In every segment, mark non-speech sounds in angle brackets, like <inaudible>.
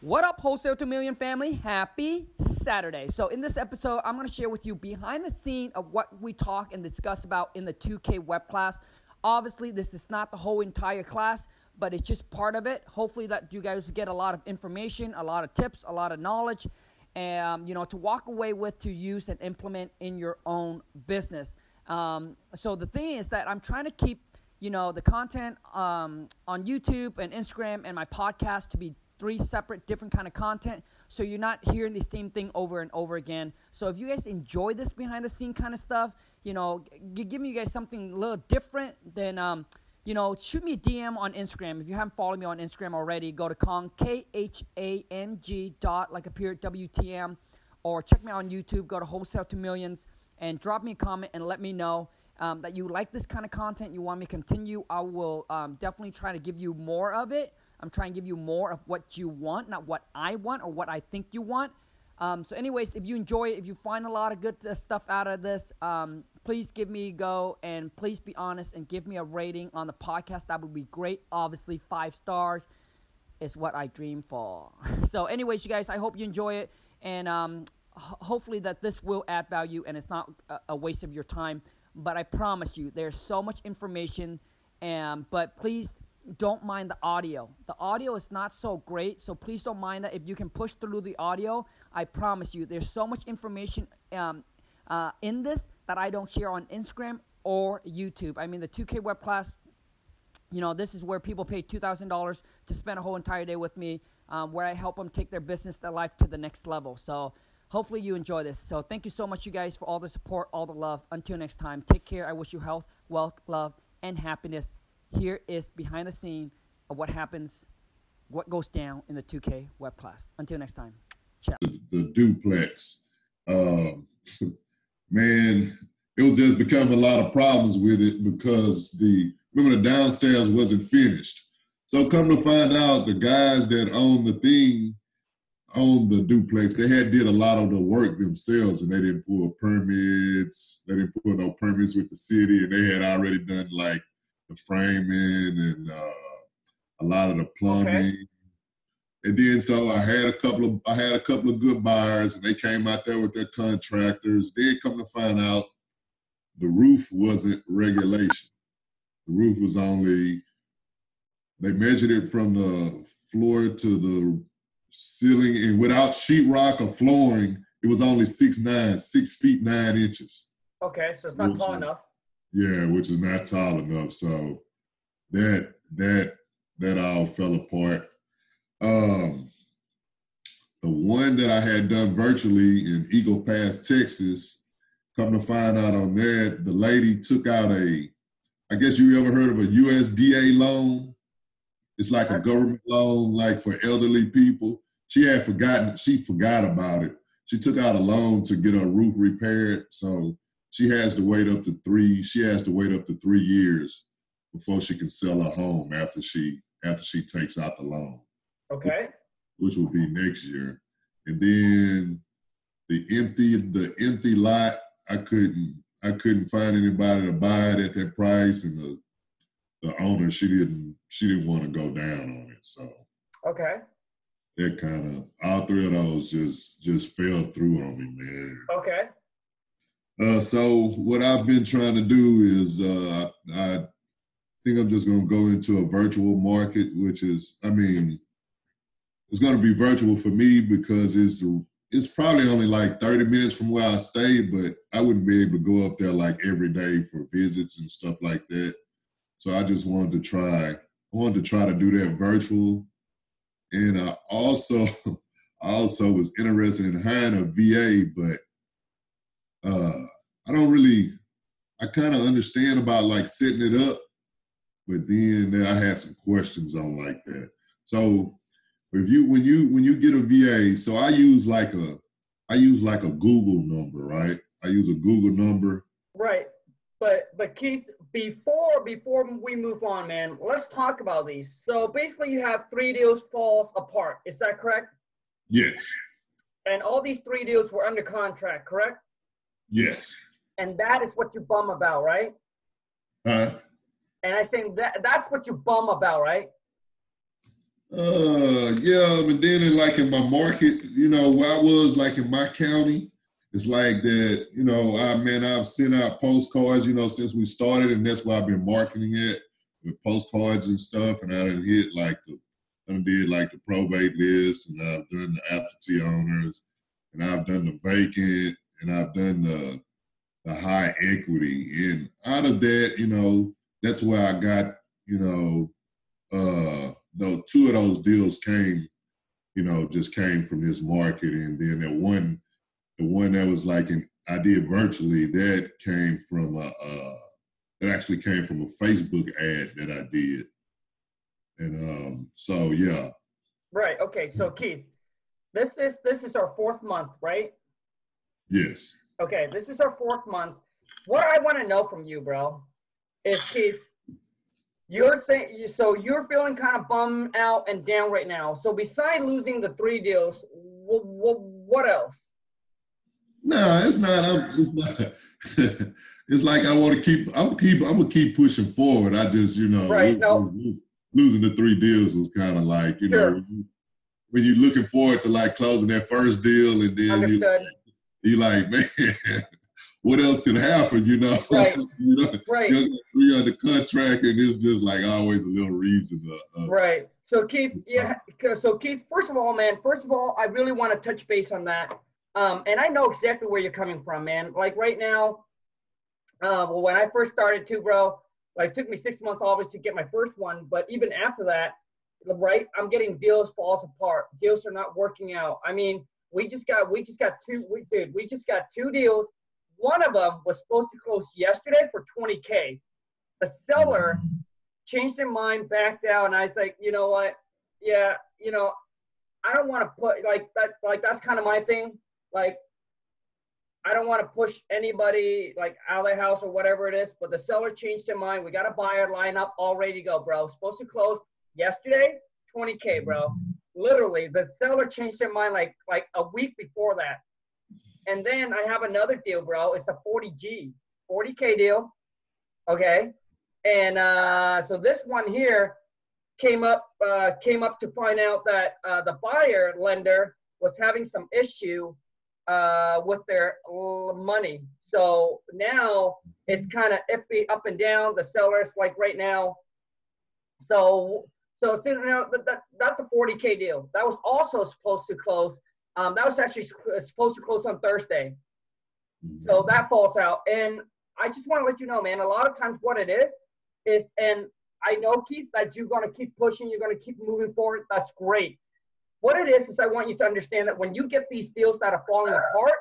What up, Wholesale to Million family? Happy Saturday. So, in this episode, I'm going to share with you behind the scene of what we talk and discuss about in the 2K web class. Obviously, this is not the whole entire class, but it's just part of it. Hopefully, that you guys get a lot of information, a lot of tips, a lot of knowledge, and you know, to walk away with to use and implement in your own business. Um, so, the thing is that I'm trying to keep you know the content um, on YouTube and Instagram and my podcast to be three separate different kind of content so you're not hearing the same thing over and over again. So if you guys enjoy this behind the scene kind of stuff you know g- give me you guys something a little different then um, you know shoot me a dm on instagram. If you haven't followed me on instagram already go to Khang k-h-a-n-g dot like a period w-t-m or check me out on youtube go to wholesale to millions and drop me a comment and let me know um, that you like this kind of content you want me to continue i will um, definitely try to give you more of it I'm trying to give you more of what you want, not what I want or what I think you want. Um, so, anyways, if you enjoy it, if you find a lot of good uh, stuff out of this, um, please give me a go and please be honest and give me a rating on the podcast. That would be great. Obviously, five stars is what I dream for. <laughs> so, anyways, you guys, I hope you enjoy it and um, h- hopefully that this will add value and it's not a, a waste of your time. But I promise you, there's so much information. And but please don't mind the audio. The audio is not so great, so please don't mind that. If you can push through the audio, I promise you, there's so much information um, uh, in this that I don't share on Instagram or YouTube. I mean, the 2K web class, you know, this is where people pay $2,000 to spend a whole entire day with me, um, where I help them take their business, their life to the next level. So, hopefully, you enjoy this. So, thank you so much, you guys, for all the support, all the love. Until next time, take care. I wish you health, wealth, love, and happiness here is behind the scene of what happens, what goes down in the 2K web class. Until next time, ciao. The, the duplex, um, <laughs> man, it was just becoming a lot of problems with it because the remember the downstairs wasn't finished. So come to find out, the guys that own the thing, own the duplex, they had did a lot of the work themselves, and they didn't pull permits. They didn't pull no permits with the city, and they had already done like the framing and uh, a lot of the plumbing. Okay. And then so I had a couple of I had a couple of good buyers, and they came out there with their contractors. Then come to find out, the roof wasn't regulation. The roof was only they measured it from the floor to the ceiling, and without sheetrock or flooring, it was only six nine, six feet nine inches. Okay, so it's not tall enough. Yeah, which is not tall enough. So that that that all fell apart. Um, the one that I had done virtually in Eagle Pass, Texas, come to find out on that, the lady took out a, I guess you ever heard of a USDA loan? It's like a government loan, like for elderly people. She had forgotten, she forgot about it. She took out a loan to get her roof repaired. So she has to wait up to three. She has to wait up to three years before she can sell her home after she after she takes out the loan. Okay. Which will be next year, and then the empty the empty lot. I couldn't I couldn't find anybody to buy it at that price, and the the owner she didn't she didn't want to go down on it. So okay. That kind of all three of those just just fell through on me, man. Okay. Uh, so what I've been trying to do is uh, I think I'm just going to go into a virtual market, which is, I mean, it's going to be virtual for me because it's it's probably only like 30 minutes from where I stay, but I wouldn't be able to go up there like every day for visits and stuff like that. So I just wanted to try. I wanted to try to do that virtual, and I also <laughs> I also was interested in hiring a VA, but uh, I don't really, I kind of understand about like setting it up, but then I had some questions on like that. So if you when you when you get a VA, so I use like a I use like a Google number, right? I use a Google number. Right. But but Keith, before before we move on, man, let's talk about these. So basically you have three deals falls apart. Is that correct? Yes. And all these three deals were under contract, correct? Yes. And that is what you bum about, right? Huh? And I think that that's what you bum about, right? Uh, yeah, and then in, like in my market, you know, where I was like in my county, it's like that, you know, I man, I've sent out postcards, you know, since we started, and that's why I've been marketing it with postcards and stuff. And I didn't hit like the, I did like the probate list, and I've done the absentee owners, and I've done the vacant, and I've done the the high equity. And out of that, you know, that's where I got, you know, uh, no, two of those deals came, you know, just came from this market, and then that one the one that was like an I did virtually that came from a uh, that actually came from a Facebook ad that I did, and um, so yeah. Right. Okay. So Keith, this is this is our fourth month, right? Yes. Okay. This is our fourth month. What I want to know from you, bro, is Keith. You're saying so you're feeling kind of bummed out and down right now. So besides losing the three deals, what, what else? No, it's not. I'm, it's <laughs> not. it's like I want to keep. I'm keep. I'm gonna keep pushing forward. I just, you know, right, no. losing, the three deals was kind of like, you sure. know, when you're looking forward to like closing that first deal, and then Understood. you, you like, <laughs> man, what else can happen? You know, <laughs> right. you know, right. You're under contract, and it's just like always a little reason. To, uh, right. So Keith, yeah. So Keith, first of all, man, first of all, I really want to touch base on that um, and I know exactly where you're coming from, man. Like right now, uh, well, when I first started too, bro, like it took me six months always to get my first one. But even after that, right, I'm getting deals falls apart. Deals are not working out. I mean, we just got we just got two. We did. We just got two deals. One of them was supposed to close yesterday for 20k. The seller changed their mind, backed out, and I was like, you know what? Yeah, you know, I don't want to put like that. Like that's kind of my thing like I don't want to push anybody like out of the house or whatever it is, but the seller changed their mind. We got a buyer line up, all ready to go, bro. Supposed to close yesterday, 20k, bro. Literally, the seller changed their mind like like a week before that. And then I have another deal, bro. It's a 40G, 40k deal. Okay. And uh, so this one here came up uh, came up to find out that uh, the buyer lender was having some issue uh, with their money. So now it's kind of iffy up and down. The sellers, like right now. So so, so you know, that, that, that's a 40k deal. That was also supposed to close. Um, that was actually supposed to close on Thursday. So mm-hmm. that falls out. And I just want to let you know, man. A lot of times, what it is is, and I know Keith that you're going to keep pushing. You're going to keep moving forward. That's great. What it is, is I want you to understand that when you get these deals that are falling apart,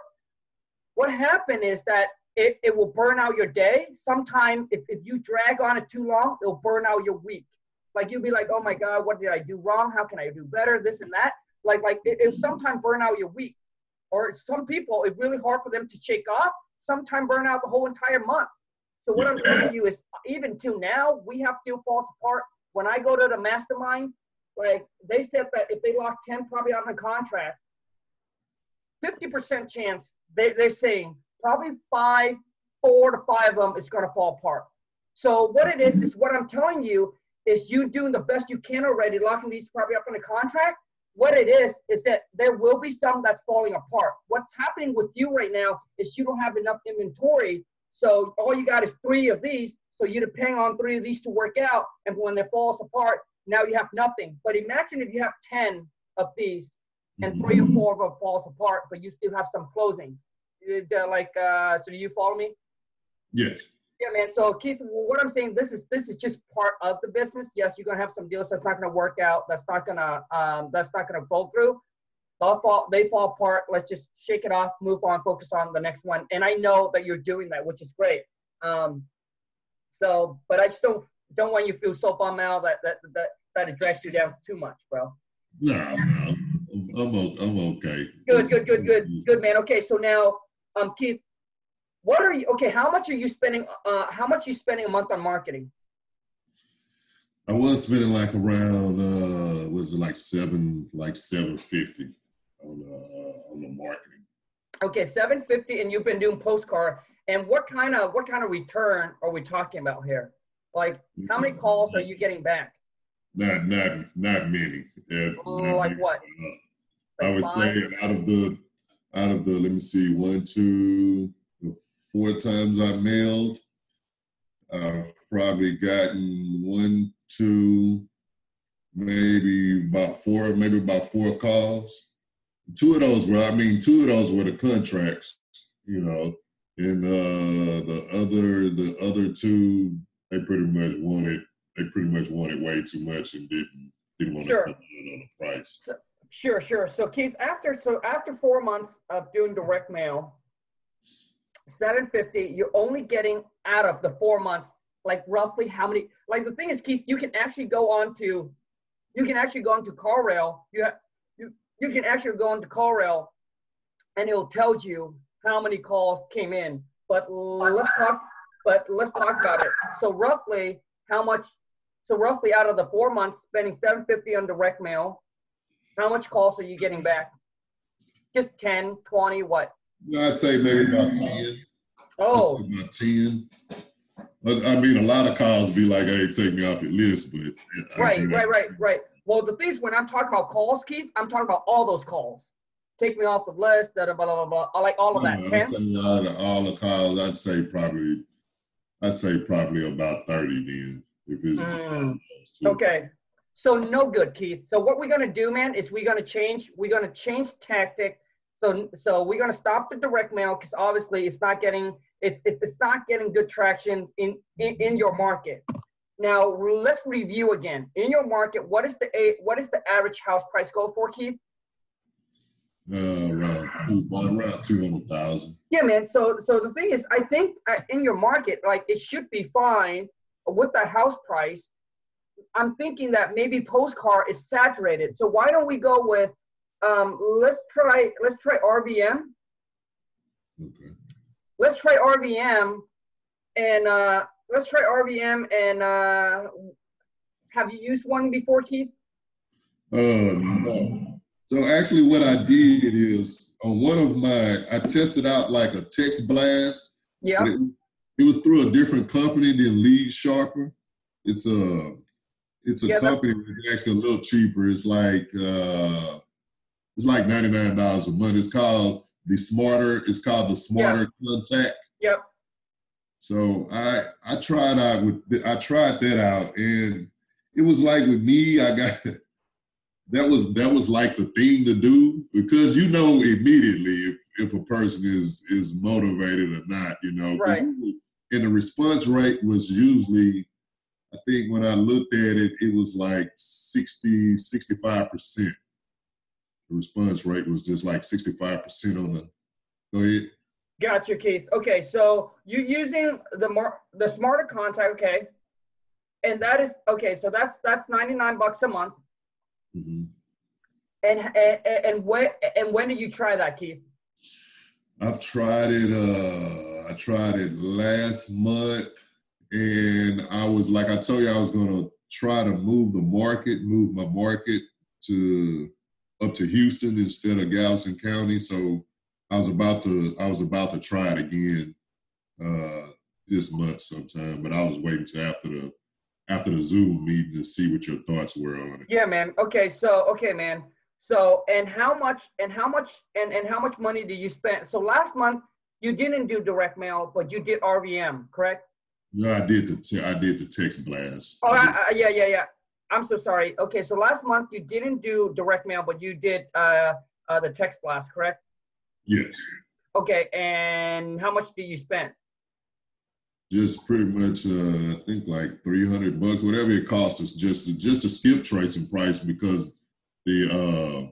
what happened is that it, it will burn out your day. Sometimes if, if you drag on it too long, it'll burn out your week. Like you'll be like, oh my God, what did I do wrong? How can I do better? This and that. Like, like it, it'll sometimes burn out your week. Or some people, it's really hard for them to shake off, sometimes burn out the whole entire month. So what I'm telling you is even till now, we have still falls apart. When I go to the mastermind, like they said that if they lock 10 probably on the contract, 50% chance they, they're saying probably five, four to five of them is going to fall apart. So what it is is what I'm telling you is you doing the best you can already, locking these property up in a contract. What it is is that there will be some that's falling apart. What's happening with you right now is you don't have enough inventory. So all you got is three of these. So you depend on three of these to work out. And when they falls apart, now you have nothing. But imagine if you have 10 of these and three or four of them falls apart, but you still have some closing. Like, uh, so do you follow me? Yes. Yeah, man. So Keith, what I'm saying, this is this is just part of the business. Yes, you're gonna have some deals that's not gonna work out. That's not gonna um, that's not gonna fall through. They'll fall, they fall apart. Let's just shake it off, move on, focus on the next one. And I know that you're doing that, which is great. Um, so, but I just don't don't want you to feel so bummed out that that that that it drags you down too much, bro. No, no, I'm, I'm, I'm okay. Good, good, good, good, good, man. Okay, so now, um, Keith, what are you? Okay, how much are you spending? Uh, how much are you spending a month on marketing? I was spending like around uh was it like seven like seven fifty on uh on the marketing. Okay, seven fifty, and you've been doing postcard. And what kind of what kind of return are we talking about here? Like, how many calls are you getting back? Not not not many. Yeah, oh, not like many. what? I would say out of the out of the let me see one two four times I mailed, I've probably gotten one two maybe about four maybe about four calls. Two of those were I mean two of those were the contracts, you know, and uh, the other the other two they pretty much wanted they pretty much wanted way too much and didn't didn't want sure. to come in on the price. Sure, sure. So Keith, after so after four months of doing direct mail, seven fifty, you're only getting out of the four months like roughly how many? Like the thing is, Keith, you can actually go on to, you can actually go onto CallRail. You have, you you can actually go onto CallRail, and it'll tell you how many calls came in. But let's talk. But let's talk about it. So roughly, how much? So roughly out of the four months, spending 750 on direct mail, how much calls are you getting back? Just 10, 20, what? I'd say maybe about 10. Oh. About 10. I mean, a lot of calls be like, hey, take me off your list, but. Right, right, right, right. Well, the thing is, when I'm talking about calls, Keith, I'm talking about all those calls. Take me off the list, blah, blah, blah, blah. I like all of that. No, I'd say all the, all the calls, I'd say probably, I'd say probably about 30 then. If it's mm. okay. So no good, Keith. So what we're gonna do, man, is we're gonna change. We're gonna change tactic. So so we're gonna stop the direct mail because obviously it's not getting it's, it's it's not getting good traction in, in in your market. Now let's review again. In your market, what is the what is the average house price go for, Keith? Uh, around around two hundred thousand. Yeah, man. So so the thing is, I think uh, in your market, like it should be fine with that house price I'm thinking that maybe postcard is saturated. So why don't we go with um, let's try let's try RVM. Okay. Let's try RVM and uh, let's try RVM and uh, have you used one before, Keith? Uh, no. So actually, what I did is on one of my, I tested out like a text blast. Yeah. It, it, was through a different company than Lead Sherpa. It's a it's a yeah, company that's actually a little cheaper. It's like uh, it's like ninety nine dollars a month. It's called the Smarter. It's called the Smarter Contact. Yep. So I I tried out with I tried that out and it was like with me I got <laughs> that was that was like the thing to do because you know immediately if, if a person is is motivated or not you know right. and the response rate was usually I think when I looked at it, it was like 60, 65%. The response rate was just like 65% on the, go ahead. Gotcha, Keith. Okay, so you're using the mar- the smarter contact, okay, and that is okay. So that's that's ninety nine bucks a month. Mm-hmm. And, and and when and when did you try that, Keith? I've tried it. Uh, I tried it last month and I was like I told you I was gonna try to move the market, move my market to up to Houston instead of Galveston County. So I was about to I was about to try it again uh, this month sometime, but I was waiting till after the after the Zoom meeting to see what your thoughts were on it. Yeah, man. Okay, so okay, man. So and how much and how much and and how much money did you spend? So last month you didn't do direct mail, but you did RVM, correct? No, I did the te- I did the text blast. Oh, I I, yeah, yeah, yeah. I'm so sorry. Okay, so last month you didn't do direct mail, but you did uh, uh, the text blast, correct? Yes. Okay, and how much did you spend? Just pretty much, uh, I think like three hundred bucks, whatever it cost us, just to, just to skip tracing price because the uh,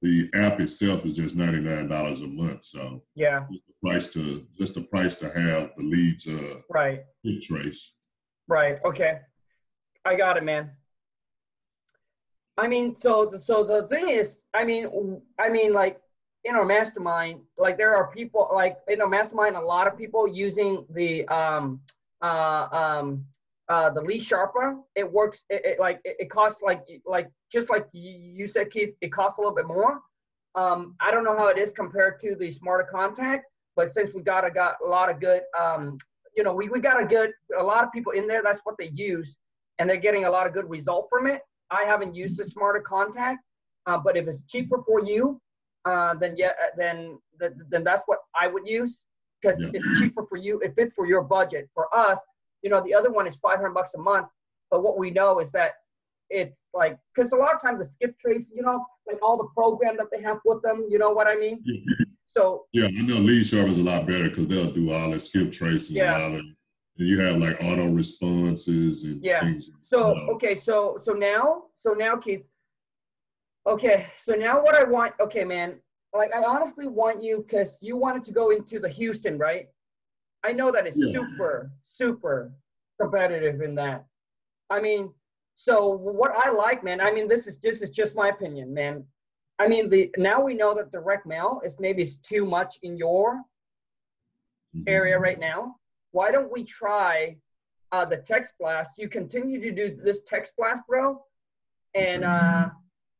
the app itself is just ninety nine dollars a month. So yeah, price to just the price to have the leads uh right trace. Right. Okay. I got it, man. I mean, so so the thing is, I mean, I mean, like in our mastermind, like there are people like in our mastermind, a lot of people using the um uh um uh the Lead Sherpa. It works. It, it like it, it costs like like just like you said, Keith. It costs a little bit more. Um, I don't know how it is compared to the smarter contact, but since we got a got a lot of good, um, you know, we, we got a good a lot of people in there. That's what they use. and they're getting a lot of good result from it. I haven't used the smarter contact, uh, but if it's cheaper for you, uh, then yeah, uh, then then that's what I would use because yeah. it's cheaper for you. It fits for your budget. For us, you know, the other one is 500 bucks a month. But what we know is that it's like because a lot of times the skip trace, you know, like all the program that they have with them, you know what I mean? So yeah, I know Lead Sherpa is a lot better because they'll do all the skip tracing yeah. and all that. You have like auto responses and yeah. Things, so you know. okay, so so now so now Keith. Okay, so now what I want, okay, man, like I honestly want you because you wanted to go into the Houston, right? I know that it's yeah. super, super competitive in that. I mean, so what I like, man, I mean, this is this is just my opinion, man. I mean, the now we know that direct mail is maybe too much in your mm-hmm. area right now. Why don't we try uh, the text blast? You continue to do this text blast, bro, and uh,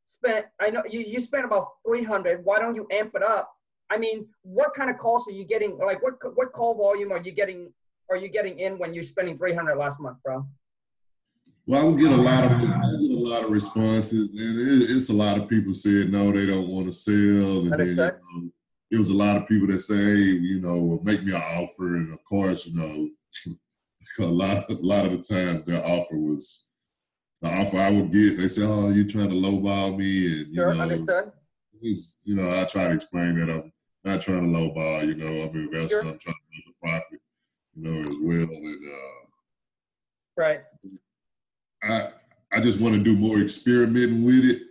spent. I know you you spent about three hundred. Why don't you amp it up? I mean, what kind of calls are you getting? Like, what what call volume are you getting? Are you getting in when you're spending three hundred last month, bro? Well, I would get a lot of I get a lot of responses, and it, it's a lot of people said no, they don't want to sell, and then it was a lot of people that say, hey, you know, make me an offer, and of course, you know, <laughs> a lot a lot of the time their offer was the offer I would get. They say, oh, you're trying to lowball me, and you sure, know, understood. you know, I try to explain that I'm not trying to lowball. You know, I'm investing. Sure. I'm trying to make a profit. You know, as well, and uh, right I I just want to do more experimenting with it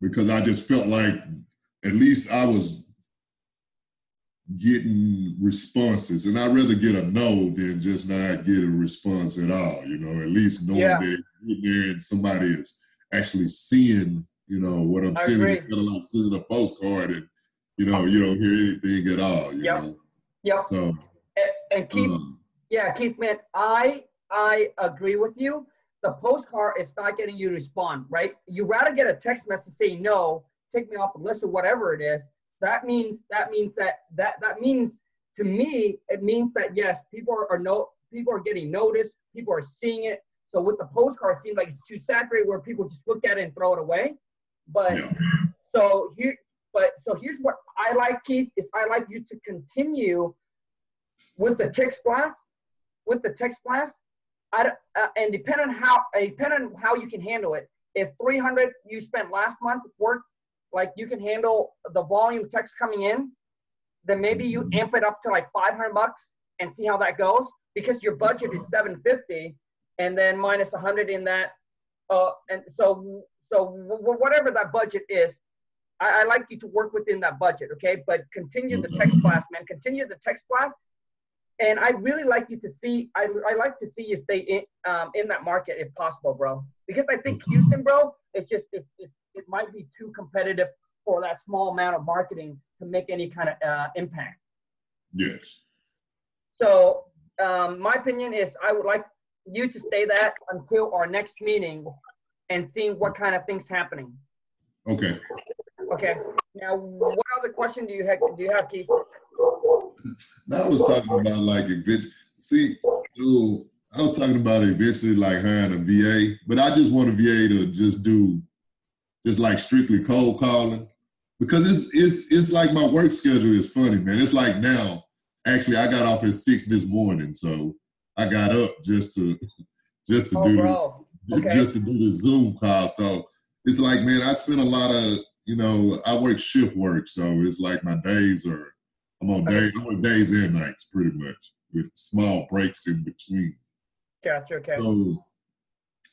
because I just felt like at least I was getting responses, and I'd rather get a no than just not get a response at all. You know, at least knowing yeah. that there and somebody is actually seeing, you know, what I'm I saying. Instead of like sending a postcard and you know you don't hear anything at all. You yep. know. Yep. So, and, and Keith, um, yeah, Keith, man, I I agree with you the postcard is not getting you to respond, right? You rather get a text message saying no, take me off the list or whatever it is. That means that means that that that means to me it means that yes, people are, are no people are getting noticed, people are seeing it. So with the postcard, it seems like it's too saturated where people just look at it and throw it away. But yeah. so here, but so here's what I like, Keith, is I like you to continue with the text blast, with the text blast, I, uh, and depending on how uh, depending how you can handle it. If 300 you spent last month work, like you can handle the volume text coming in, then maybe you amp it up to like 500 bucks and see how that goes because your budget is 750 and then minus 100 in that. Uh, and so so whatever that budget is, I, I, like you to work within that budget, okay? But continue the text blast, man. Continue the text blast and I really like you to see. I, I like to see you stay in um, in that market if possible, bro. Because I think Houston, bro, it's just it, it, it might be too competitive for that small amount of marketing to make any kind of uh, impact. Yes. So um, my opinion is I would like you to stay that until our next meeting and seeing what kind of things happening. Okay. Okay. Now, what other question do you have? Do you have, Keith? Now I was talking about like eventually. See, so I was talking about eventually like hiring a VA, but I just want a VA to just do just like strictly cold calling because it's it's it's like my work schedule is funny, man. It's like now. Actually, I got off at six this morning, so I got up just to <laughs> just to oh, do bro. this okay. just to do the Zoom call. So it's like, man, I spend a lot of you know, I work shift work, so it's like my days are I'm on days, I'm on days and nights pretty much with small breaks in between. Gotcha. Okay. So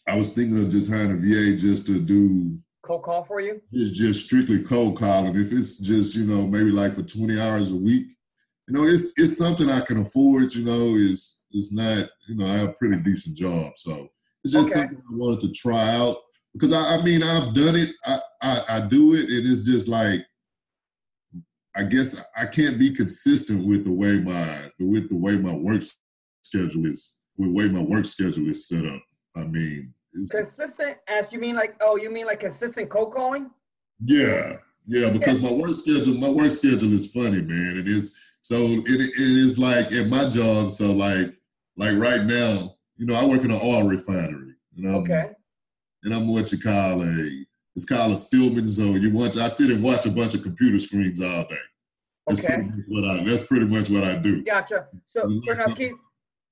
I was thinking of just hiring a VA just to do cold call for you. It's just strictly cold calling. If it's just you know maybe like for 20 hours a week, you know it's it's something I can afford. You know, is it's not you know I have a pretty decent job, so it's just okay. something I wanted to try out because I, I mean I've done it. I, I I do it, and it's just like I guess I can't be consistent with the way my with the way my work schedule is with the way my work schedule is set up. I mean, consistent as you mean like oh you mean like consistent cold calling? Yeah, yeah. Because my work schedule my work schedule is funny, man. It is so it, it is like at my job. So like like right now, you know, I work in an oil refinery. And I'm, Okay. And I'm what you call a it's called a Stillman zone. You watch I sit and watch a bunch of computer screens all day. That's Okay. pretty much what I that's pretty much what I do. Gotcha. So, so now Keith,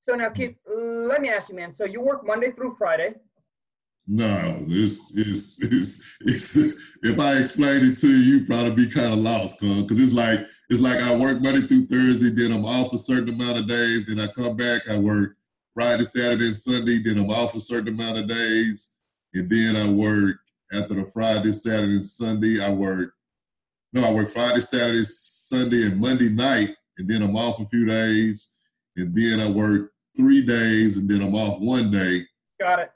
so now Keith, let me ask you, man. So you work Monday through Friday. No, it's it's it's, it's if I explain it to you, you probably be kind of lost, because it's like it's like I work Monday through Thursday, then I'm off a certain amount of days, then I come back, I work Friday, Saturday, and Sunday, then I'm off a certain amount of days, and then I work after the Friday, Saturday, and Sunday, I work no, I work Friday, Saturday, Sunday, and Monday night, and then I'm off a few days, and then I work three days, and then I'm off one day. Got it.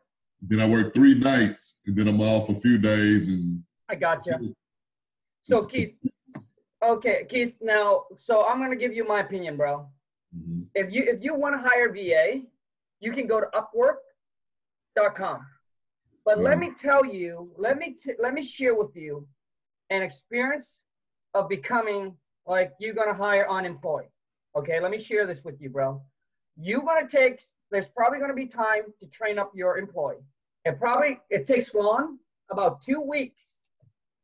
Then I work three nights, and then I'm off a few days, and I gotcha. So Keith, okay, Keith. Now, so I'm gonna give you my opinion, bro. Mhm. If you if you want to hire VA, you can go to Upwork.com. But let Mhm. me tell you, let me t- let me share with you an experience of becoming like you're gonna hire unemployed. Okay, let me share this with you, bro. You're gonna take. There's probably gonna be time to train up your employee. It probably it takes long, about two weeks,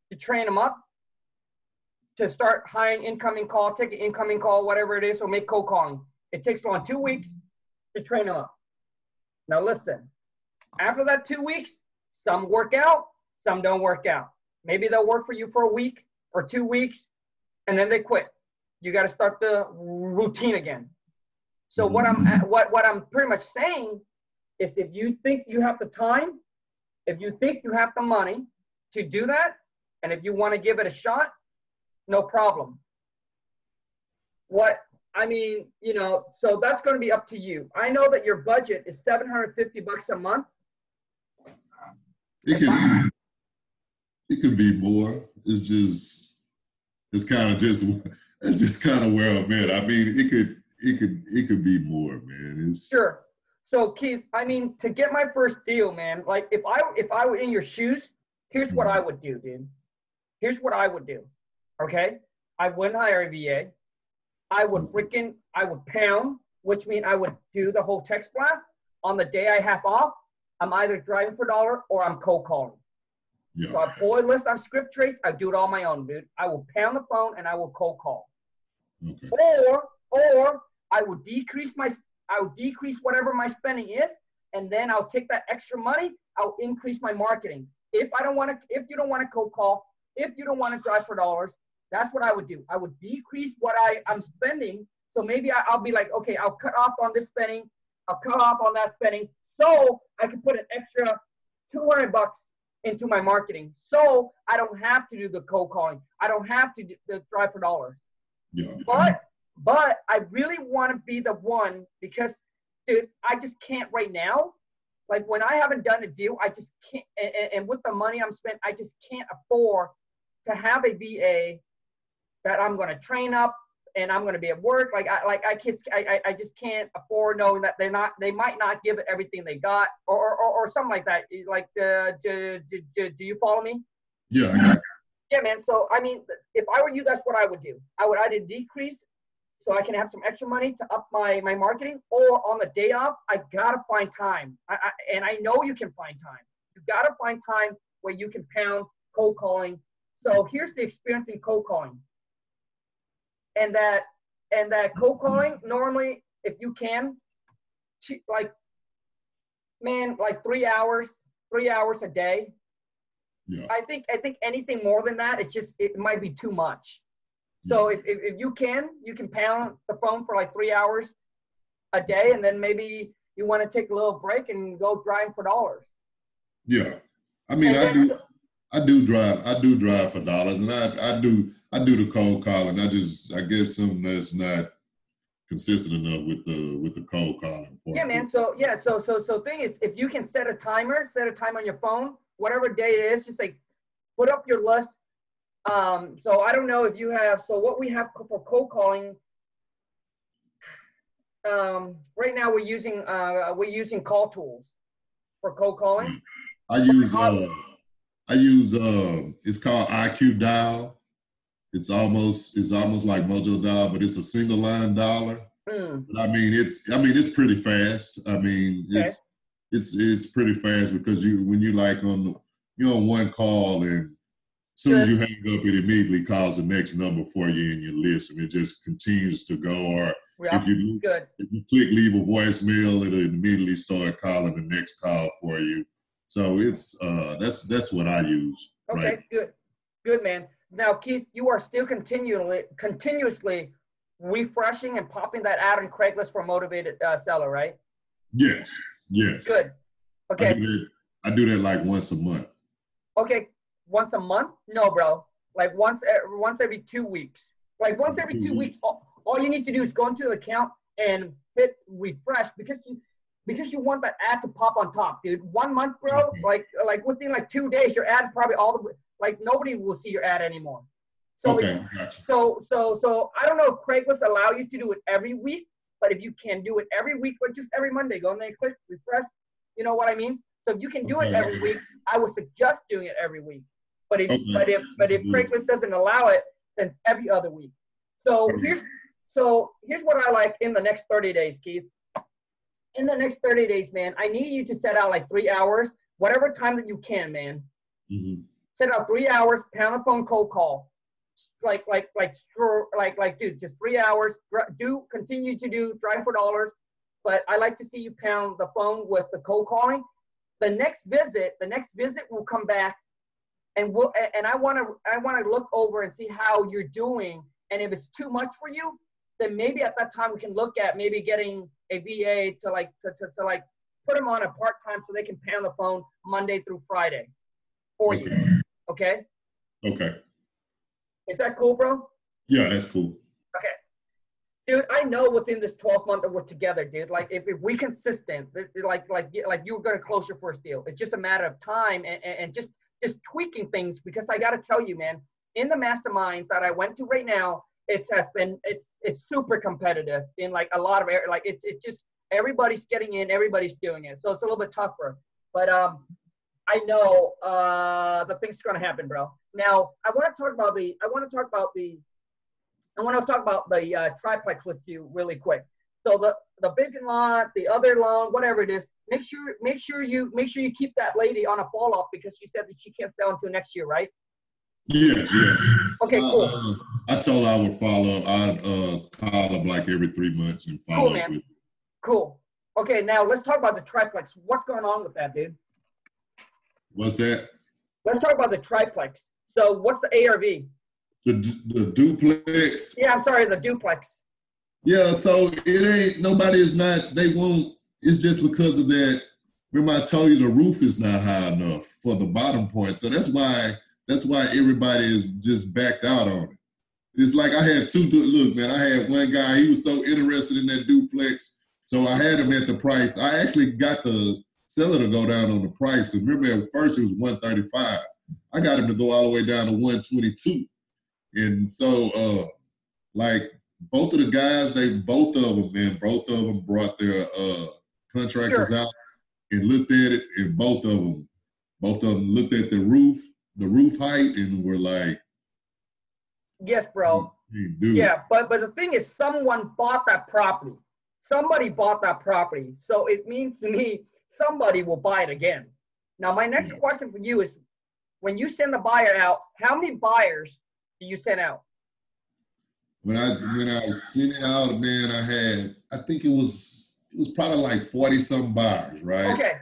to train them up to start hiring incoming call, take an incoming call, whatever it is, or make cold calling. It takes long two weeks to train them up. Now listen, after that two weeks, some work out, some don't work out. Maybe they'll work for you for a week or two weeks, and then they quit. You got to start the routine again. So what mm-hmm. I'm what what I'm pretty much saying is, if you think you have the time, if you think you have the money to do that, and if you want to give it a shot, no problem. What I mean, you know, so that's going to be up to you. I know that your budget is 750 bucks a month. It could it could be more. It's just it's kind of just it's just kind of where I'm at. I mean, it could it could it could be more, man. It's Sure. So Keith, I mean, to get my first deal, man, like if I if I were in your shoes, here's what mm-hmm. I would do, dude. Here's what I would do. Okay? I wouldn't hire a VA. I would mm-hmm. freaking I would pound, which means I would do the whole text blast. On the day I have off, I'm either driving for dollar or I'm cold calling. Yeah. So I pull a list, I'm skip trace, I do it all my own, dude. I will pound the phone and I will cold call. okay, Or or I will decrease my I will decrease whatever my spending is, and then I'll take that extra money, I'll increase my marketing. If I don't want to, if you don't want to cold call, if you don't want to drive for dollars, that's what I would do. I would decrease what I, I'm spending. So maybe I, I'll be like, okay, I'll cut off on this spending, I'll cut off on that spending, so I can put an extra 200 bucks into my marketing. So I don't have to do the cold calling. I don't have to do the drive for dollars. yeah, But but I really want to be the one because dude, I just can't right now. Like when I haven't done a deal, I just can't. And, and- with the money I'm spent, I just can't afford to have a VA that I'm going to train up and I'm going to be at work. Like I like I kids, I, I just can't afford knowing that they're not they might not give it everything they got or or, or, something like that. Like uh, do, do, do, do you follow me? yeah. I got Yeah, man. So I mean, if I were you, that's what I would do. I would either decrease so I can have some extra money to up my my marketing, or on the day off, I gotta find time. I, I and I know you can find time. You gotta find time where you can pound cold calling. So here's the experience in cold calling. And that and that cold calling normally, if you can, like man, like three hours, three hours a day. yeah, I think I think anything more than that, it's just it might be too much. So if, if, if you can, you can pound the phone for like three hours a day, and then maybe you want to take a little break and go drive for dollars. yeah. I mean, I do. I do drive. I do drive for dollars, and I, I do. I do the cold calling. I just, I guess, something that's not consistent enough with the with the cold calling. part. Yeah, man. So yeah, so so so thing is, if you can set a timer, set a time on your phone, whatever day it is, just like put up your list. Um, so I don't know if you have. So what we have for cold calling. Um, right now we're using uh, we're using call tools for cold calling. I use. Uh, I use. Uh, it's called IQ Dial. It's almost. It's almost like Mojo Dial, but it's a single line dialer. Mm, But I mean, it's. I mean, it's pretty fast. I mean, Okay. it's. it's it's pretty fast because you when you like on you on one call and as soon as you hang up, it immediately calls the next number for you in your list, and it just continues to go. Or if you good. if you click leave a voicemail, it'll immediately start calling the next call for you. So it's uh that's that's what I use. Okay, Right. good, good man. Now, Keith, you are still continually, continuously refreshing and popping that ad on Craigslist for motivated uh, seller, right? Yes, yes. Good. I Okay, do that. I do that like once a month. okay. Once a month? No, bro. Like once, once every two weeks. Like once every Two weeks. All, all you need to do is go into the account and hit refresh because you, because you want that ad to pop on top, dude. One month, bro. Like, like within like two days, your ad probably all the like nobody will see your ad anymore. So okay, I got you. So so so I don't know if Craigslist allow you to do it every week, but if you can do it every week, like just every Monday, go in there, click, refresh. You know what I mean? So if you can do it every week, I would suggest doing it every week. But if Okay. but if but if Mhm. Craigslist doesn't allow it, then every other week. So Okay. here's so here's what I like in the next 30 days, Keith. In the next 30 days, man, I need you to set out like three hours, whatever time that you can, man hmm set out three hours, pound the phone cold call. Like, like, like, like, like, dude, just three hours. Do continue to do driving for dollars, but I like to see you pound the phone with the cold calling. The next visit, the next visit will come back, and we'll, and I want to, I want to look over and see how you're doing. And if it's too much for you, then maybe at that time we can look at maybe getting a VA to like, to, to, to like put them on a part time so they can pound the phone Monday through Friday for you. Okay. Okay. Okay. Is that cool, bro? Yeah, that's cool. Okay. Dude, I know within this 12 month that we're together, dude. Like if, if we consistent, like like like you're gonna close your first deal. It's just a matter of time and, and just just tweaking things because I gotta tell you, man, in the masterminds that I went to right now, it has been it's it's super competitive in like a lot of. Like it's it's just everybody's getting in, everybody's doing it. So it's a little bit tougher. But um I know uh the thing's gonna happen, bro. Now I want to talk about the I want to talk about the I want to talk about the uh, triplex with you really quick. So the the big lot, the other loan, whatever it is, make sure make sure you make sure you keep that lady on a fall off because she said that she can't sell until next year, right? Yes, yes. Okay, Uh, cool. uh, I told her I would follow up. I'd uh, call up like every three months and follow Cool, up man. with. Cool. Okay, now let's talk about the triplex. What's going on with that, dude? What's that? Let's talk about the triplex. So what's the ARV? The the duplex. Yeah, I'm sorry, the duplex. Yeah, so it ain't nobody is not they won't it's just because of that. Remember I told you the roof is not high enough for the bottom point. So that's why that's why everybody is just backed out on it. It's like I had two look, man, I had one guy, he was so interested in that duplex. So I had him at the price. I actually got the seller to go down on the price. Because remember at first it was 135. I got him to go all the way down to 122. And so uh like both of the guys, they both of them, man, both of them brought their uh contractors Sure. out and looked at it, and both of them, both of them looked at the roof, the roof height, and were like, Yes, bro. "Hey, dude, Yeah, but but the thing is, someone bought that property. Somebody bought that property, so it means to me somebody will buy it again. Now, my next Yeah. question for you is, when you send the buyer out, how many buyers do you send out? when I when I sent it out, man, I had, I think it was it was probably like forty some buyers, right? Okay,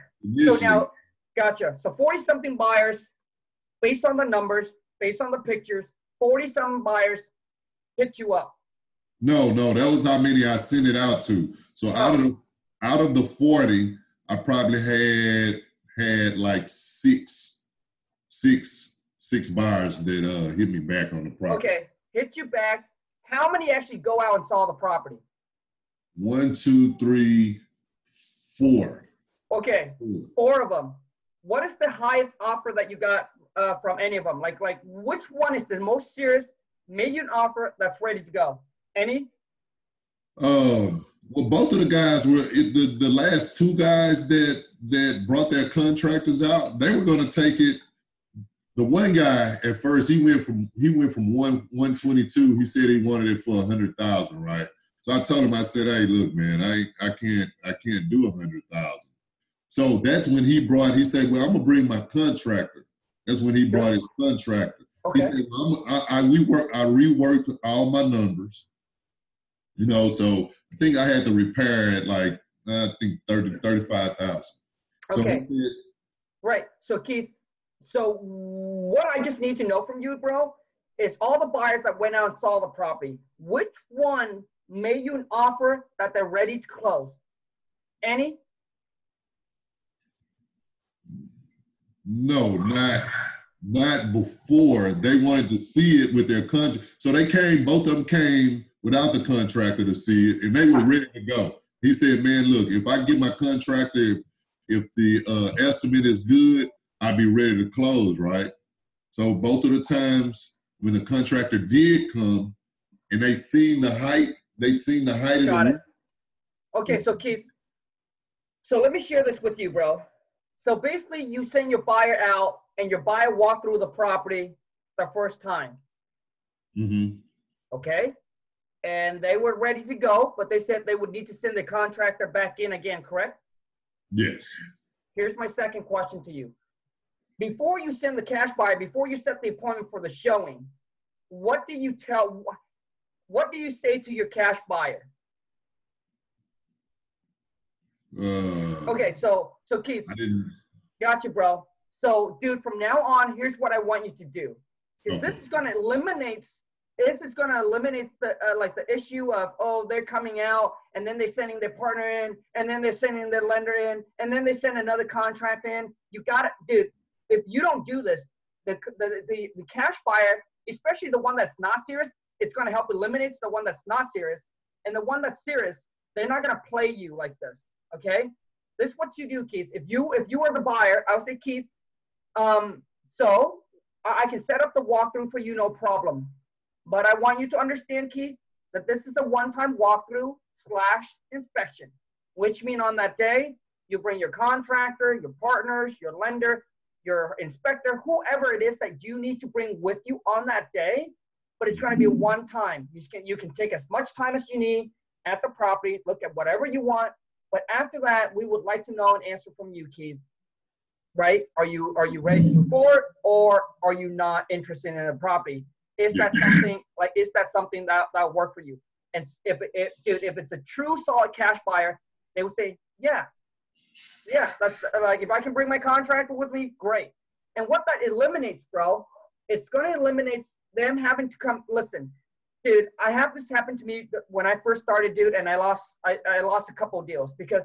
so now, gotcha. So forty something buyers, based on the numbers, based on the pictures, forty something buyers hit you up. No, no, that was how many I sent it out to. So out of the out of the forty, I probably had had like six, six, six buyers that uh hit me back on the property. Okay, hit you back. How many actually go out and saw the property? One, two, three, four. Okay, four of them. What is the highest offer that you got uh, from any of them? Like, like which one is the most serious, made you an offer that's ready to go? Any? Um, well, both of the guys were it, the the last two guys that that brought their contractors out. They were going to take it. The one guy at first he went from he went from one one twenty two. He said he wanted it for a hundred thousand, right? So I told him I said, hey, look, man, I I can't I can't do a hundred thousand. So that's when he brought. He said, "Well, I'm gonna bring my contractor." That's when he brought his contractor. Okay. He said, well, I, I rework, I reworked all my numbers. You know, so I think I had to repair it like I think 30, 35,000. So Okay. said, Right. So Keith, so what I just need to know from you, bro, is all the buyers that went out and saw the property, which one made you an offer that they're ready to close? Any? no, not not before. They wanted to see it with their contract. So they came, both of them came without the contractor to see it, and they were ready to go. He said, "Man, look, if I get my contractor, if if the uh, estimate is good, I'd be ready to close." Right. So both of the times when the contractor did come, and they seen the height, they seen the height of Got the it. Okay, so Keith, so let me share this with you, bro. So basically, you send your buyer out, and your buyer walked through the property the first time, hmm okay? And they were ready to go, but they said they would need to send the contractor back in again, correct? Yes. Here's my second question to you. Before you send the cash buyer, before you set the appointment for the showing, what do you tell, what do you say to your cash buyer? Uh, Okay, so, so Keith, I didn't. Gotcha, bro. So, dude, from now on, here's what I want you to do. Okay. this is going to eliminate. This is going to eliminate the uh, like the issue of oh they're coming out and then they're sending their partner in and then they're sending their lender in and then they send another contract in. You got it, dude. If you don't do this, the the the, the cash buyer, especially the one that's not serious, it's going to help eliminate the one that's not serious. And the one that's serious, they're not going to play you like this. Okay this is what you do, Keith. If you if you are the buyer, I would say, Keith, um, so I I can set up the walkthrough for you, no problem. But I want you to understand, Keith, that this is a one-time walkthrough slash inspection, which mean on that day you bring your contractor, your partners, your lender, your inspector, whoever it is that you need to bring with you on that day. But it's going to be one time. You can you can take as much time as you need at the property, look at whatever you want. But after that, we would like to know an answer from you, Keith. Right? Are you are you ready to move forward, or are you not interested in a property? Is that something like is that something that that work for you? And if it, dude, if it's a true solid cash buyer, they will say, yeah, yeah, that's like if I can bring my contractor with me, great. And what that eliminates, bro, it's going to eliminate them having to come. Listen, dude, I have this happen to me when I first started, dude, and I lost I, I lost a couple deals because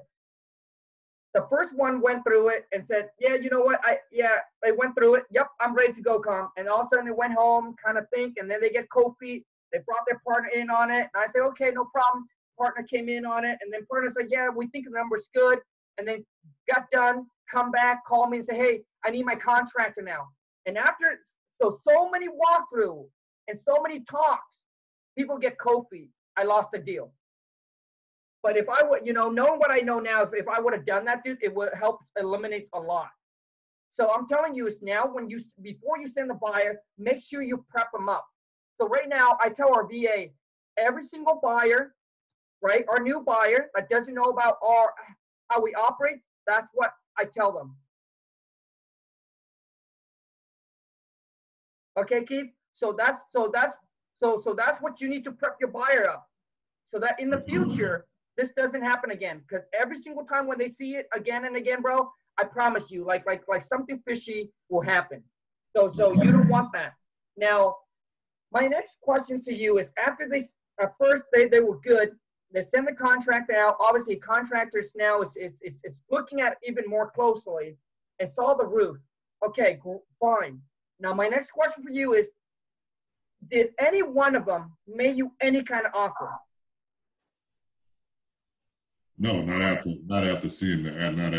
the first one went through it and said, yeah, you know what, I yeah, I went through it. Yep, I'm ready to go, come. And all of a sudden they went home, kind of think, and then they get cold feet. They brought their partner in on it, and I said, okay, no problem. Partner came in on it, and then partner said, yeah, we think the number's good. And then got done, come back, call me and say, hey, I need my contractor now. And after so so many walkthrough and so many talks, people get feet. I lost a deal. But if I would, you know, knowing what I know now, if, if I would have done that, dude, it would help eliminate a lot. So I'm telling you is now when you before you send the buyer, make sure you prep them up. So right now, I tell our VA, every single buyer, right, our new buyer that doesn't know about our how we operate, that's what I tell them. Okay, Keith. So that's so that's so so that's what you need to prep your buyer up, so that in the future this doesn't happen again. Because every single time when they see it again and again, bro, I promise you, like like like something fishy will happen. So so you don't want that. Now, my next question to you is: After they at first they they were good, they send the contract out. Obviously, contractors now is it's it's, it's looking at it even more closely and saw the roof. Okay, fine. Now, my next question for you is: Did any one of them make you any kind of offer? No, not after not after seeing the not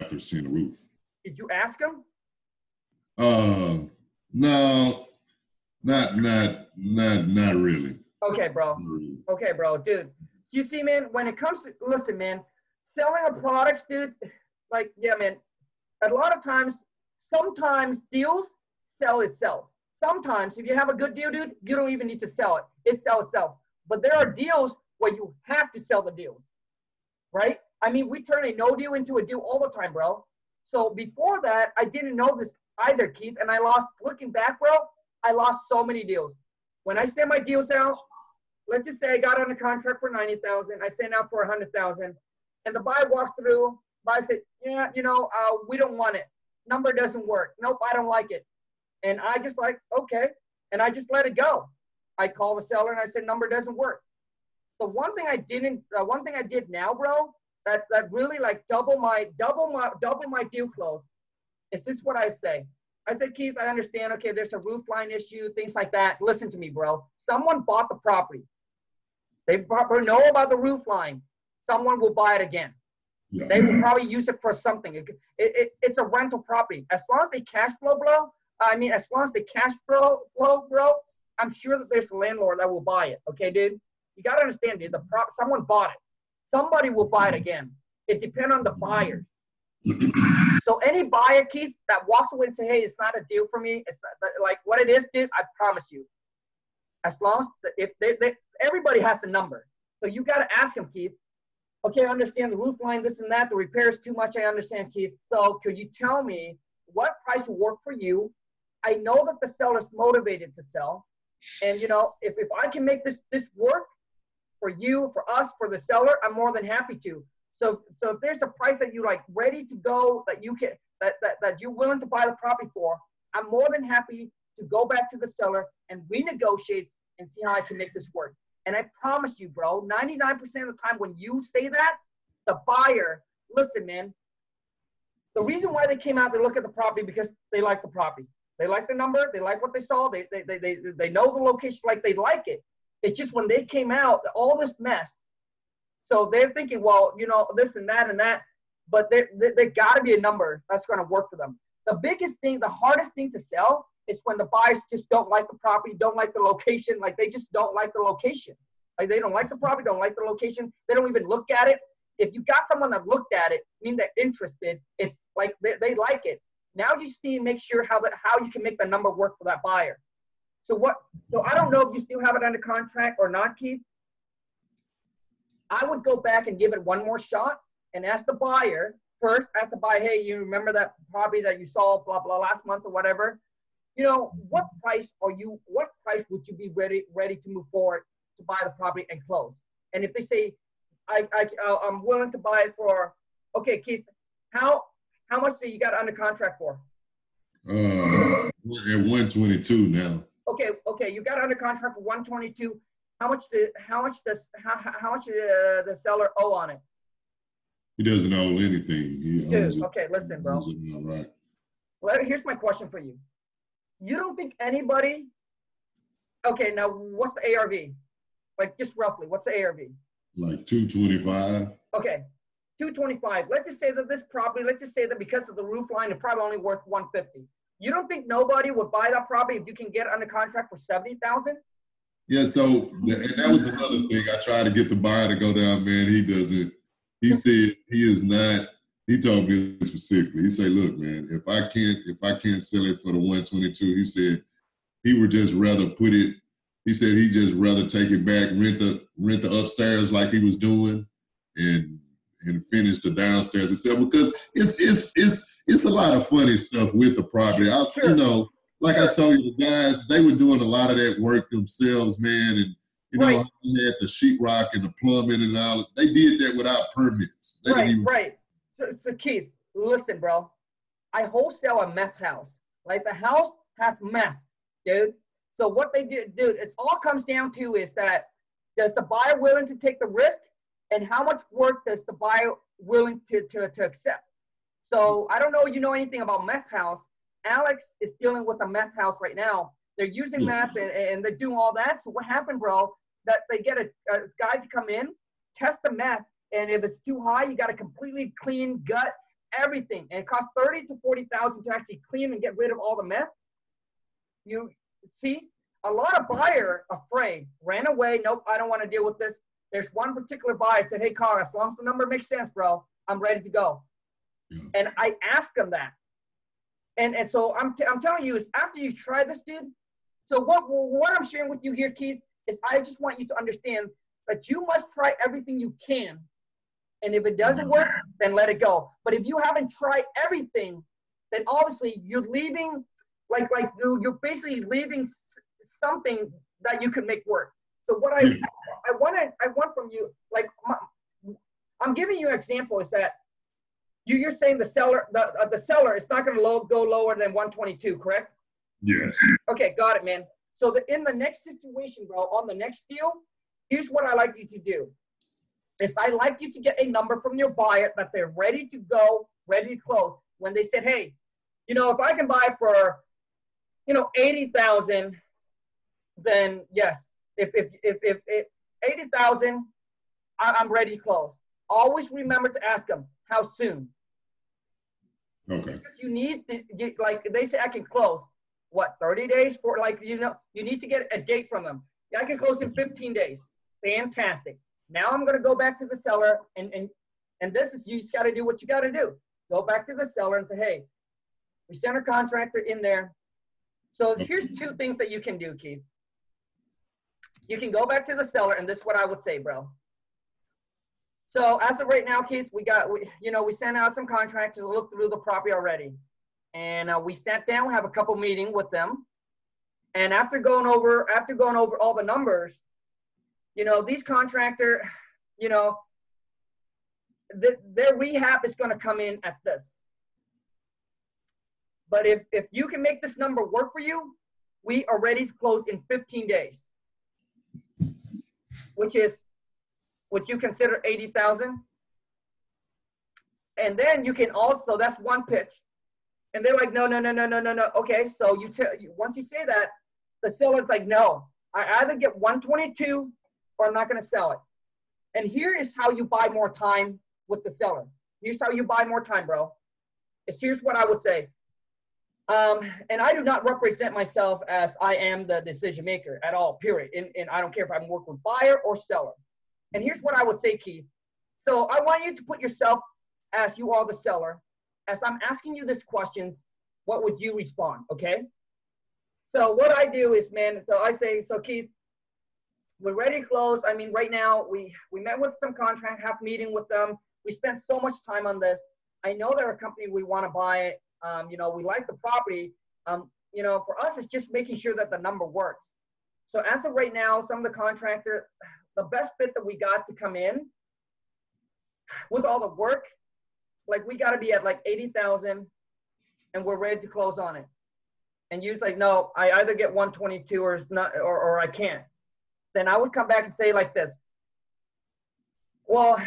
after seeing the roof. Did you ask them? Um, no, not not not not really. Okay, bro. Really. Okay, bro, dude. So you see, man, when it comes to listen, man, selling a products, dude, like yeah, man. A lot of times, sometimes deals sell itself. Sometimes, if you have a good deal, dude, you don't even need to sell it. It sells itself. But there are deals where you have to sell the deals, right? I mean, we turn a no deal into a deal all the time, bro. So before that, I didn't know this either, Keith, and I lost. Looking back, bro, I lost so many deals. When I send my deals out, let's just say I got on a contract for ninety thousand, I sent out for a hundred thousand, and the buyer walks through. Buyer said, "Yeah, you know, uh, we don't want it. Number doesn't work. Nope, I don't like it." And I just like, okay, and I just let it go. I call the seller and I said, "Number doesn't work." The one thing I didn't, uh, one thing I did now, bro, that that really like double my double my double my deal close. Is this what I say? I said, Keith, I understand. Okay, there's a roof line issue, things like that. Listen to me, bro. Someone bought the property. They probably know about the roof line. Someone will buy it again. Yeah. They will probably use it for something. It, it, it's a rental property. As long as they cash flow, bro. I mean, as long as the cash flow, flow, bro. I'm sure that there's a landlord that will buy it. Okay, dude. You gotta understand, dude. The pro- someone bought it. Somebody will buy it again. It depends on the buyer. so any buyer, Keith, that walks away and say, "Hey, it's not a deal for me," it's not, like what it is, dude. I promise you. As long as if they, they everybody has a number, so you got to ask them, Keith. Okay, I understand the roof line, this and that. The repair is too much. I understand, Keith. So could you tell me what price will work for you? I know that the seller's motivated to sell, and you know if if I can make this this work for you, for us, for the seller, I'm more than happy to. So, so if there's a price that you like ready to go that you can that, that, that you're willing to buy the property for, I'm more than happy to go back to the seller and renegotiate and see how I can make this work. And I promise you, bro, 99% of the time when you say that, the buyer, listen, man, the reason why they came out to look at the property because they like the property. They like the number, they like what they saw, they, they, they, they, they know the location, like they like it. It's just when they came out, all this mess, so they're thinking, well, you know, this and that and that, but there, there, got to be a number that's going to work for them. The biggest thing, the hardest thing to sell is when the buyers just don't like the property, don't like the location, like they just don't like the location. Like they don't like the property, don't like the location, they don't even look at it. If you got someone that looked at it, mean they're interested, it's like they, they like it. Now you see make sure how that how you can make the number work for that buyer. So what? So I don't know if you still have it under contract or not, Keith. I would go back and give it one more shot and ask the buyer first, ask the buyer, hey, you remember that property that you saw blah blah last month or whatever? You know, what price are you? What price would you be ready ready to move forward to buy the property and close? And if they say, I, I uh, I'm willing to buy it for, okay, Keith, how how much do you got under contract for? Uh, we're at 122 now. Okay, okay, you got under contract for 122 how much the how much does how, how much the, the seller owe on it? He doesn't owe anything. He Dude, okay, listen, bro. right. Well, here's my question for you. You don't think anybody? Okay, now what's the ARV? Like just roughly, what's the ARV? Like two twenty five. Okay, two twenty five. Let's just say that this property. Let's just say that because of the roof line, it's probably only worth one fifty. You don't think nobody would buy that property if you can get under contract for seventy thousand? Yeah, so and that was another thing. I tried to get the buyer to go down, man. He doesn't. He said he is not. He told me specifically. He said, "Look, man, if I can't, if I can't sell it for the 122, he said he would just rather put it. He said he just rather take it back, rent the rent the upstairs like he was doing, and and finish the downstairs and sell because it's it's it's it's a lot of funny stuff with the property. I, you know, like I told you, the guys, they were doing a lot of that work themselves, man. And you know, right. they had the sheetrock and the plumbing and all. They did that without permits. They right, even... right. So, so Keith, listen, bro. I wholesale a meth house. Like the house has meth, dude. So what they do, dude, it all comes down to is that does the buyer willing to take the risk, and how much work does the buyer willing to to, to accept? So I don't know you know anything about meth house, Alex is dealing with a meth house right now. They're using mm. meth and, and they're doing all that. So what happened, bro? That they get a, a guy to come in, test the meth, and if it's too high, you got to completely clean, gut, everything, and it costs thirty to forty thousand to actually clean and get rid of all the meth. You see, a lot of buyer afraid ran away. Nope, I don't want to deal with this. There's one particular buyer said, "Hey, Carl, as long as the number makes sense, bro, I'm ready to go." And I asked him that. And and so I'm t- I'm telling you is after you try this, dude. So what what I'm sharing with you here, Keith, is I just want you to understand that you must try everything you can, And if it doesn't work, then let it go. But if you haven't tried everything, then obviously you're leaving, like like you're basically leaving something that you can make work. So what I I want to I want from you, like my, I'm giving you an example is that you you're saying the seller the uh, the seller is not going to low, go lower than 122, correct? Yes. Okay, got it, man. So the, in the next situation, bro, on the next deal, here's what I like you to do. Is I like you to get a number from your buyer that they're ready to go, ready to close. When they said, hey, you know, if I can buy for, you know, 80,000, then yes. If, if, if, if, if 80,000, I'm ready to close. Always remember to ask them, how soon? Okay. You need, to, get, like, they say I can close what 30 days for like you know you need to get a date from them yeah, i can close in 15 days fantastic now i'm going to go back to the seller and and and this is you just got to do what you got to do go back to the seller and say hey we sent a contractor in there so here's two things that you can do keith you can go back to the seller and this is what i would say bro. So as of right now keith we got we, you know we sent out some contractors to look through the property already. And uh, we sat down, have a couple meeting with them, and after going over after going over all the numbers, you know these contractor, you know, the, their rehab is going to come in at this. But if if you can make this number work for you, we are ready to close in 15 days, which is what you consider 80,000. And then you can also, that's one pitch. And they're like, no, no, no, no, no, no, no. Okay, so you, tell once you say that, the seller's like, no, I either get 122 or I'm not to sell it. And here is how you buy more time with the seller. Here's how you buy more time, bro. Is here's what I would say. Um, and I do not represent myself as I am the decision maker at all, period. And, and I don't care if I'm working with buyer or seller. And here's what I would say, Keith. So I want you to put yourself as you are the seller as I'm asking you these questions, what would you respond? Okay. So what I do is, man, so I say, so Keith, we're ready to close. I mean, right now we we met with some contract, have meeting with them. We spent so much time on this. I know they're a company we want to buy. Um, you know, we like the property. Um, you know, for us, it's just making sure that the number works. So as of right now, some of the contractor, the best bit that we got to come in with all the work like we got to be at like 80,000 and we're ready to close on it. And you're like, no, I either get 122 or not, or, or I can't. Then I would come back and say like this. Well,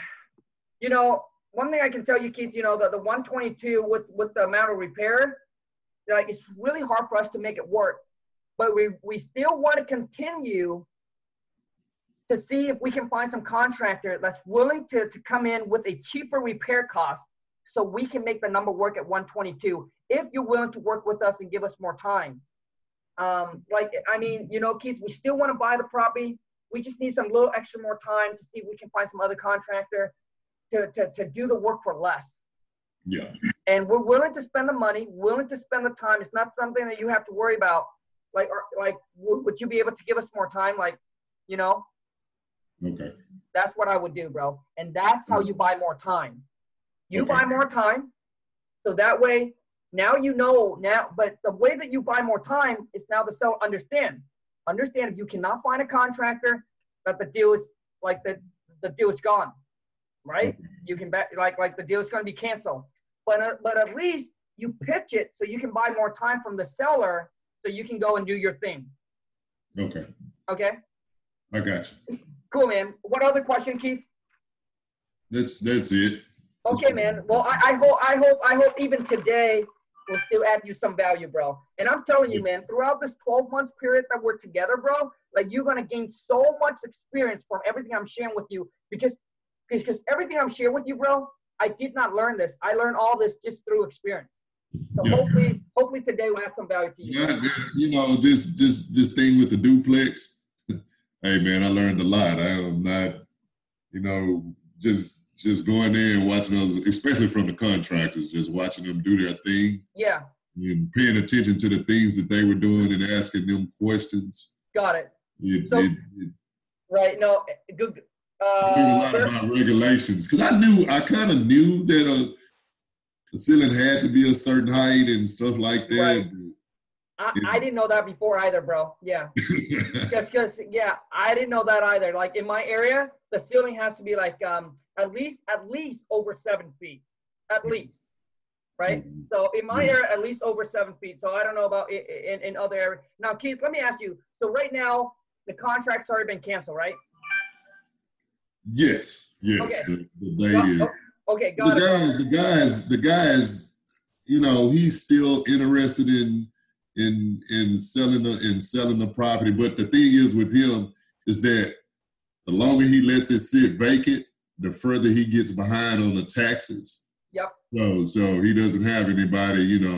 you know, one thing I can tell you, Keith, you know, the, the 122 with, with the amount of repair, like it's really hard for us to make it work. But we, we still want to continue to see if we can find some contractor that's willing to, to come in with a cheaper repair cost so we can make the number work at 122 if you're willing to work with us and give us more time. Um, like, I mean, you know, Keith, we still want to buy the property. We just need some little extra more time to see if we can find some other contractor to, to, to do the work for less. Yeah. And we're willing to spend the money, willing to spend the time. It's not something that you have to worry about. Like, or, like, would you be able to give us more time? Like, you know? Okay. That's what I would do, bro. And that's how you buy more time. You okay. buy more time. So that way, now you know now, but the way that you buy more time is now the seller understand. Understand if you cannot find a contractor, that the deal is like the, the deal is gone. Right? Okay. You can bet like like the deal is going to be canceled. But uh, but at least you pitch it so you can buy more time from the seller so you can go and do your thing. Okay. Okay. I got you. Cool, man. What other question, Keith? That's that's it. Okay, man. Well, I, I hope, I hope, I hope even today will still add you some value, bro. And I'm telling you, man, throughout this 12 month period that we're together, bro, like you're gonna gain so much experience from everything I'm sharing with you because because everything I'm sharing with you, bro, I did not learn this. I learned all this just through experience. So yeah. hopefully, hopefully today will add some value to you. Yeah, you know this this this thing with the duplex. <laughs> hey, man, I learned a lot. I am not, you know, just just going there and watching those, especially from the contractors, just watching them do their thing. Yeah. And paying attention to the things that they were doing and asking them questions. Got it. it, so, it, it right. No, good. I learned a Uh, lot about regulations because I knew I kind of knew that a, a ceiling had to be a certain height and stuff like that. I, I didn't know that before either, bro. Yeah. <laughs> Just because, yeah, I didn't know that either. Like in my area, the ceiling has to be like um at least at least over seven feet, at least, right? Mhm. So in my area, at least over seven feet. So I don't know about i- i- in, in other areas. Now, Keith, let me ask you. So right now, the contract's already been canceled, right? Yes, yes, Okay. the, the is. oh, okay, the got it. guys, the guys, the guys, you know, he's still interested in in in selling the in selling the property. But the thing is with him is that the longer he lets it sit vacant, the further he gets behind on the taxes. Yep. So so he doesn't have anybody, you know,